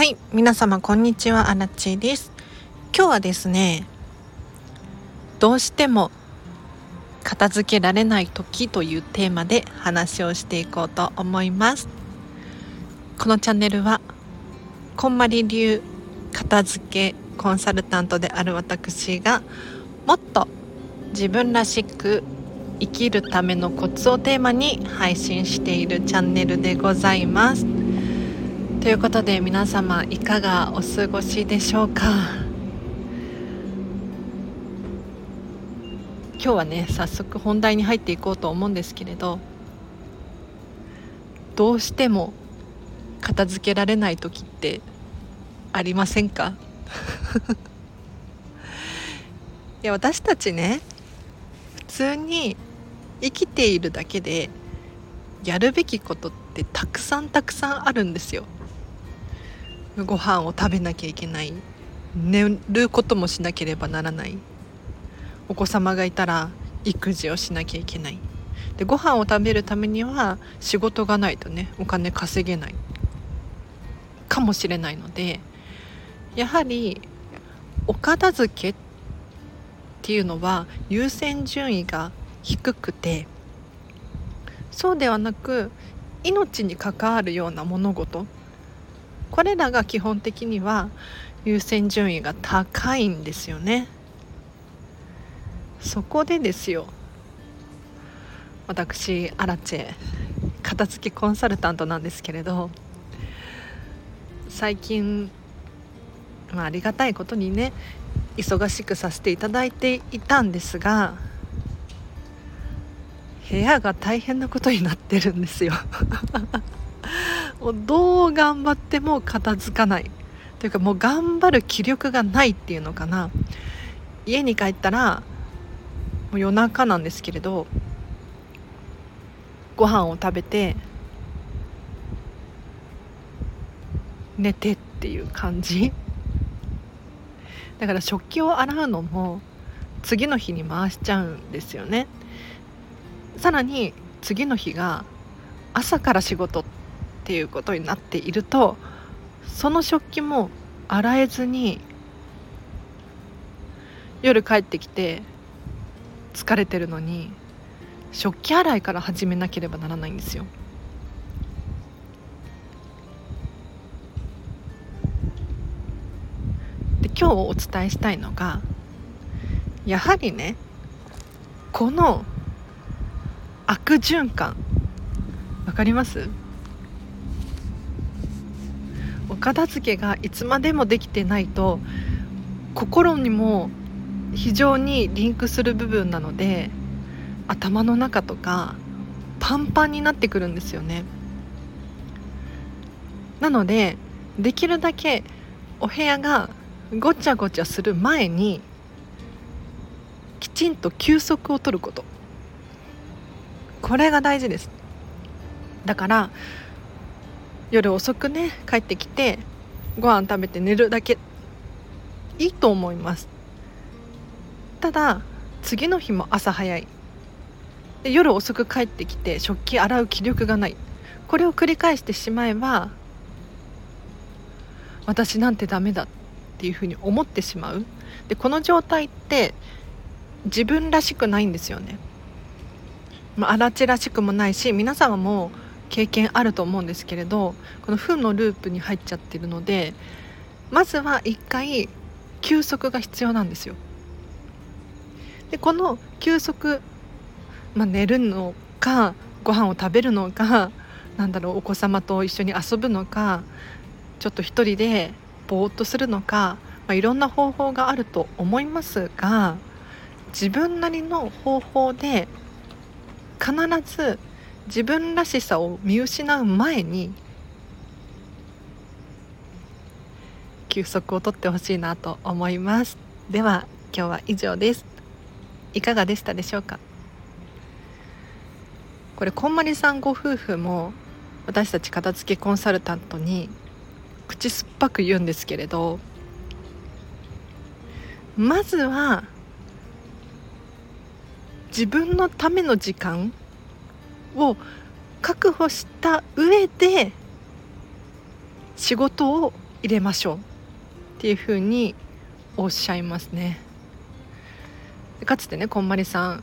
はい皆様こんにちはアラチです。今日はですねどうしても片付けられない時というテーマで話をしていこうと思います。このチャンネルはこんまり流片付けコンサルタントである私がもっと自分らしく生きるためのコツをテーマに配信しているチャンネルでございます。ということで皆様いかがお過ごしでしょうか？今日はね早速本題に入っていこうと思うんですけれどどうしても片付けられない時ってありませんか？いや私たちね普通に生きているだけでやるべきことってたくさんたくさんあるんですよ。ご飯を食べなきゃいけない。寝ることもしなければならない。お子様がいたら育児をしなきゃいけない。でご飯を食べるためには仕事がないとねお金稼げない。かもしれないのでやはりお片付けっていうのは優先順位が低くてそうではなく命に関わるような物事これらが基本的には優先順位が高いんですよね。そこでですよ。私アラチェ片付けコンサルタントなんですけれど最近、まあ、ありがたいことにね忙しくさせていただいていたんですが部屋が大変なことになってるんですよ。もうどう頑張っても片付かない。というかもう頑張る気力がないっていうのかな。家に帰ったらもう夜中なんですけれどご飯を食べて寝てっていう感じ。だから食器を洗うのも次の日に回しちゃうんですよね。さらに次の日が朝から仕事ってていうことになっているとその食器も洗えずに夜帰ってきて疲れてるのに食器洗いから始めなければならないんですよ。で今日お伝えしたいのがやはりねこの悪循環わかります？片付けがいつまでもできてないと心にも非常にリンクする部分なので頭の中とかパンパンになってくるんですよね。なのでできるだけお部屋がごちゃごちゃする前にきちんと休息を取ること。これが大事です。だから夜遅くね帰ってきてご飯食べて寝るだけ。いいと思います。ただ次の日も朝早い。で夜遅く帰ってきて食器洗う気力がない。これを繰り返してしまえば私なんてダメだっていうふうに思ってしまう。でこの状態って自分らしくないんですよね。まあ、荒地らしくもないし皆様も経験あると思うんですけれどこの負のループに入っちゃってるのでまずは一回休息が必要なんですよ。でこの休息、まあ、寝るのかご飯を食べるのかなんだろうお子様と一緒に遊ぶのかちょっと一人でぼーっとするのか、まあ、いろんな方法があると思いますが自分なりの方法で必ず自分らしさを見失う前に休息をとってほしいなと思います。では今日は以上です。いかがでしたでしょうか？これこんまりさんご夫婦も私たち片付けコンサルタントに口酸っぱく言うんですけれどまずは自分のための時間を確保した上で仕事を入れましょうっていうふうにおっしゃいますね。かつてねこんまりさん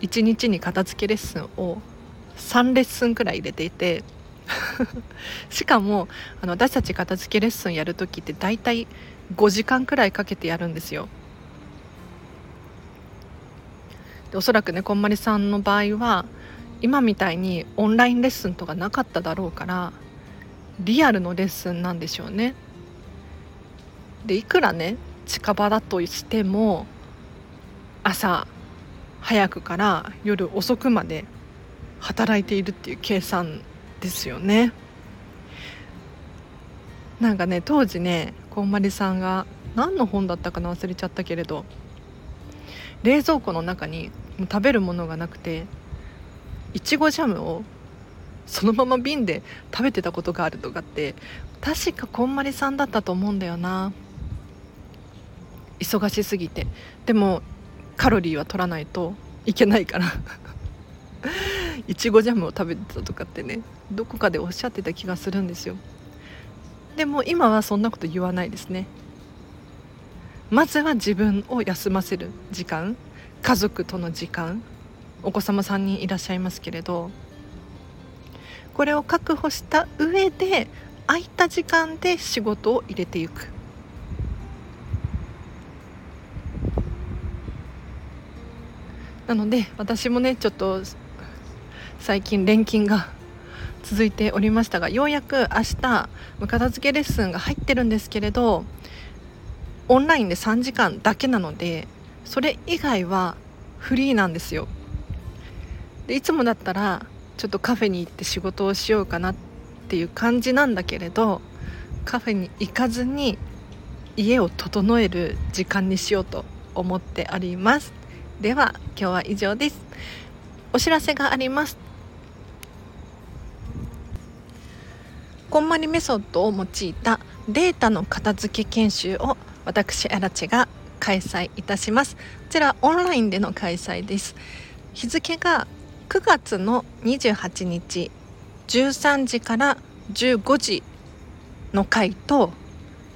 1日に片付けレッスンを3レッスンくらい入れていて しかもあの私たち片付けレッスンやる時って大体5時間くらいかけてやるんですよ。でおそらくねこんまりさんの場合は今みたいにオンラインレッスンとかなかっただろうからリアルのレッスンなんでしょうね。でいくらね近場だとしても朝早くから夜遅くまで働いているっていう計算ですよね。なんかね当時ねこんまりさんが何の本だったかな忘れちゃったけれど冷蔵庫の中に食べるものがなくていちごジャムをそのまま瓶で食べてたことがあるとかって確かこんまりさんだったと思うんだよな。忙しすぎて。でもカロリーは取らないといけないから。いちごジャムを食べてたとかってねどこかでおっしゃってた気がするんですよ。でも今はそんなこと言わないですね。まずは自分を休ませる時間家族との時間お子様3人いらっしゃいますけれどこれを確保した上で空いた時間で仕事を入れていく。なので私もねちょっと最近連勤が続いておりましたがようやく明日片付けレッスンが入ってるんですけれどオンラインで3時間だけなのでそれ以外はフリーなんですよ。でいつもだったらちょっとカフェに行って仕事をしようかなっていう感じなんだけれどカフェに行かずに家を整える時間にしようと思っております。では今日は以上です。お知らせがあります。こんまりメソッドを用いたデータの片付け研修を私あらちが開催いたします。こちらオンラインでの開催です。日付が9月の28日13時から15時の回と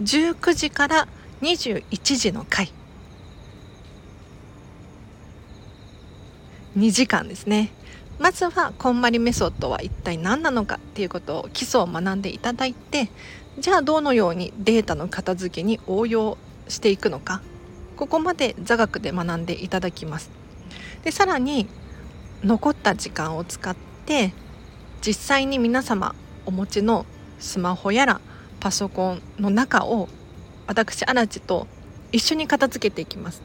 19時から21時の回。2時間ですね。まずはこんまりメソッドは一体何なのかっていうことを基礎を学んでいただいてじゃあどのようにデータの片付けに応用していくのかここまで座学で学んでいただきます。でさらに残った時間を使って実際に皆様お持ちのスマホやらパソコンの中を私アラチと一緒に片付けていきます。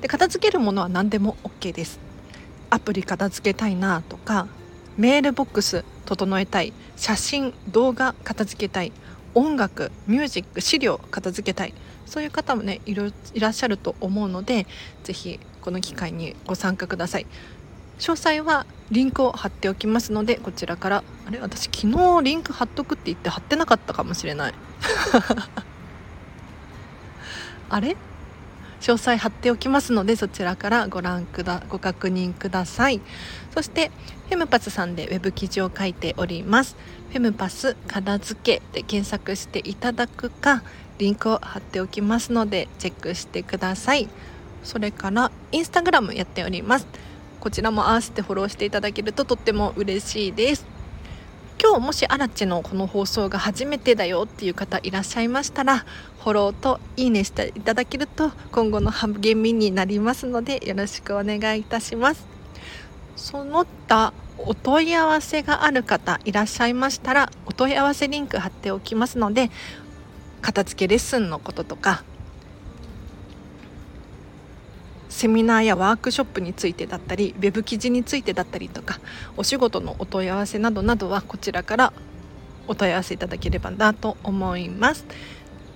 で片付けるものは何でも OK です。アプリ片付けたいなとかメールボックス整えたい写真動画片付けたい音楽ミュージック資料片付けたいそういう方もねいろいらっしゃると思うので是非この機会にご参加ください。詳細はリンクを貼っておきますのでこちらから。あれ？私昨日リンク貼っとくって言って貼ってなかったかもしれない。あれ？詳細貼っておきますのでそちらからご覧くだご確認ください。そしてフェムパスさんでウェブ記事を書いております。フェムパス片付けで検索していただくかリンクを貼っておきますのでチェックしてください。それからインスタグラムやっております。こちらも合わせてフォローしていただけるととっても嬉しいです。今日もしアラチのこの放送が初めてだよっていう方いらっしゃいましたらフォローといいねしていただけると今後の励みになりますのでよろしくお願いいたします。その他お問い合わせがある方いらっしゃいましたらお問い合わせリンク貼っておきますので片付けレッスンのこととかセミナーやワークショップについてだったりウェブ記事についてだったりとかお仕事のお問い合わせなどなどはこちらからお問い合わせいただければなと思います。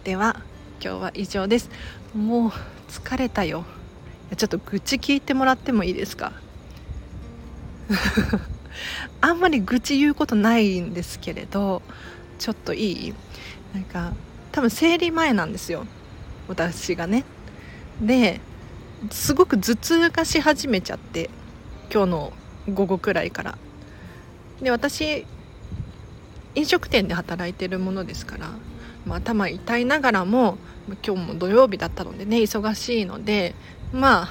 では今日は以上です。もう疲れたよ。ちょっと愚痴聞いてもらってもいいですか？あんまり愚痴言うことないんですけれどちょっといい？なんか多分生理前なんですよ。私がね。ですごく頭痛がし始めちゃって今日の午後くらいから。で私飲食店で働いてるものですからまあ、頭痛いながらも今日も土曜日だったのでね忙しいのでまあ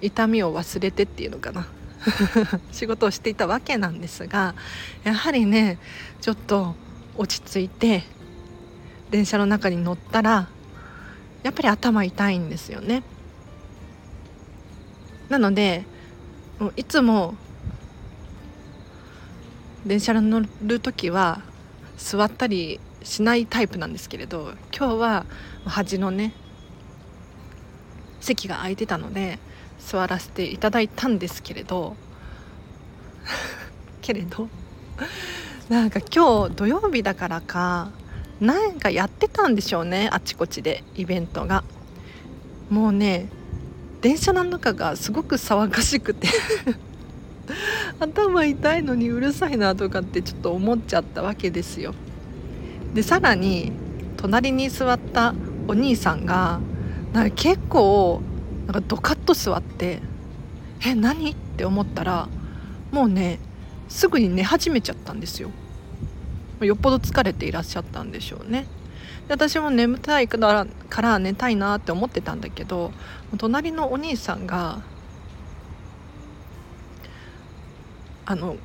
痛みを忘れてっていうのかな。仕事をしていたわけなんですがやはりねちょっと落ち着いて電車の中に乗ったらやっぱり頭痛いんですよね。なのでいつも電車に乗る時は座ったりしないタイプなんですけれど今日は端のね席が空いてたので座らせていただいたんですけれど けれどなんか今日土曜日だからかなんかやってたんでしょうねあちこちでイベントが。もうね電車の中がすごく騒がしくて。頭痛いのにうるさいなとかってちょっと思っちゃったわけですよ。でさらに隣に座ったお兄さんがなんか結構なんかドカッと座って「え何?」って思ったらもうねすぐに寝始めちゃったんですよ。よっぽど疲れていらっしゃったんでしょうね。で私も眠たいからから寝たいなって思ってたんだけど隣のお兄さんがあの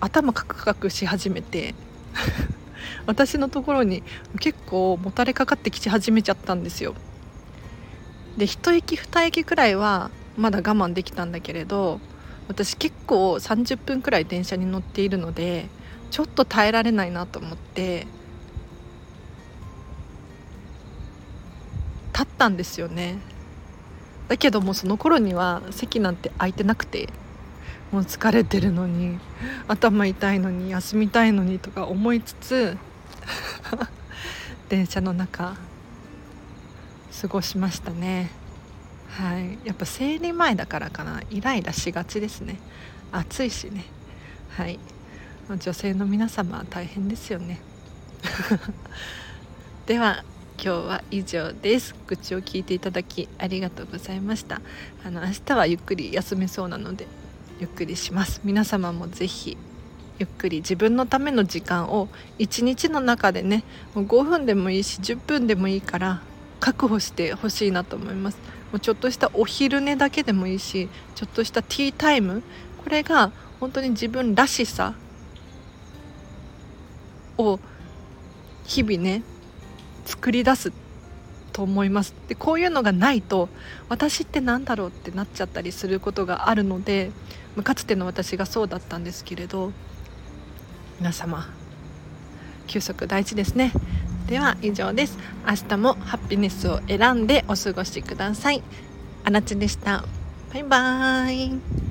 頭カクカクし始めて 私のところに結構もたれかかってき始めちゃったんですよ。で一息二息くらいはまだ我慢できたんだけれど私結構30分くらい電車に乗っているのでちょっと耐えられないなと思って立ったんですよね。だけどもその頃には席なんて空いてなくてもう疲れてるのに頭痛いのに休みたいのにとか思いつつ 電車の中過ごしましたね。はい。やっぱ生理前だからかな。イライラしがちですね。暑いしね。はい。女性の皆様大変ですよね。では今日は以上です。愚痴を聞いていただきありがとうございました。あの明日はゆっくり休めそうなのでゆっくりします。皆様もぜひゆっくり自分のための時間を一日の中でねもう5分でもいいし10分でもいいから確保してほしいなと思います。もうちょっとしたお昼寝だけでもいいしちょっとしたティータイム。これが本当に自分らしさ。を日々ね作り出すと思います。でこういうのがないと私って何だろうってなっちゃったりすることがあるのでかつての私がそうだったんですけれど皆様休息大事ですね。では以上です。明日もハッピネスを選んでお過ごしください。あなちでした。バイバーイ。